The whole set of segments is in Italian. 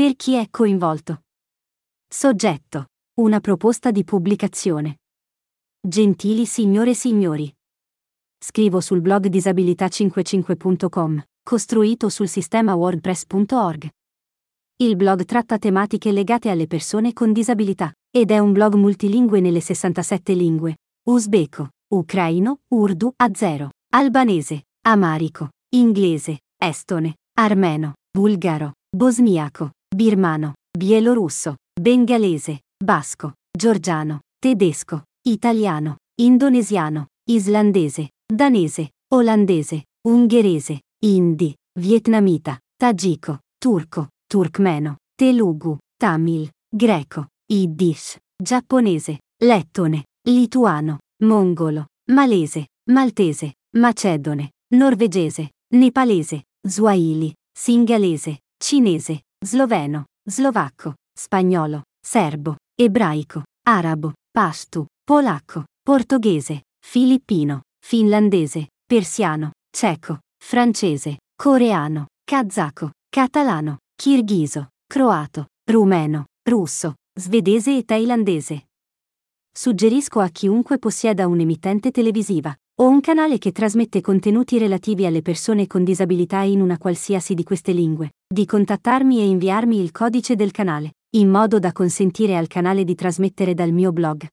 Per chi è coinvolto. Soggetto. Una proposta di pubblicazione. Gentili signore e signori. Scrivo sul blog disabilità55.com, costruito sul sistema wordpress.org. Il blog tratta tematiche legate alle persone con disabilità, ed è un blog multilingue nelle 67 lingue, uzbeko, ucraino, urdu, azero, albanese, amarico, inglese, estone, armeno, bulgaro, bosniaco, birmano, bielorusso, bengalese, basco, georgiano, tedesco, italiano, indonesiano, islandese, danese, olandese, ungherese, hindi, vietnamita, tagiko, turco, turkmeno, telugu, tamil, greco, yiddish, giapponese, lettone, lituano, mongolo, malese, maltese, macedone, norvegese, nepalese, swahili, singalese, cinese, sloveno, slovacco, spagnolo, serbo, ebraico, arabo, pashtu, polacco, portoghese, filippino, finlandese, persiano, ceco, francese, coreano, kazako, catalano, kirghiso, croato, rumeno, russo, svedese e thailandese. Suggerisco a chiunque possieda un'emittente televisiva o un canale che trasmette contenuti relativi alle persone con disabilità in una qualsiasi di queste lingue, di contattarmi e inviarmi il codice del canale, in modo da consentire al canale di trasmettere dal mio blog.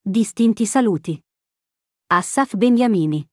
Distinti saluti. Assaf Beniamini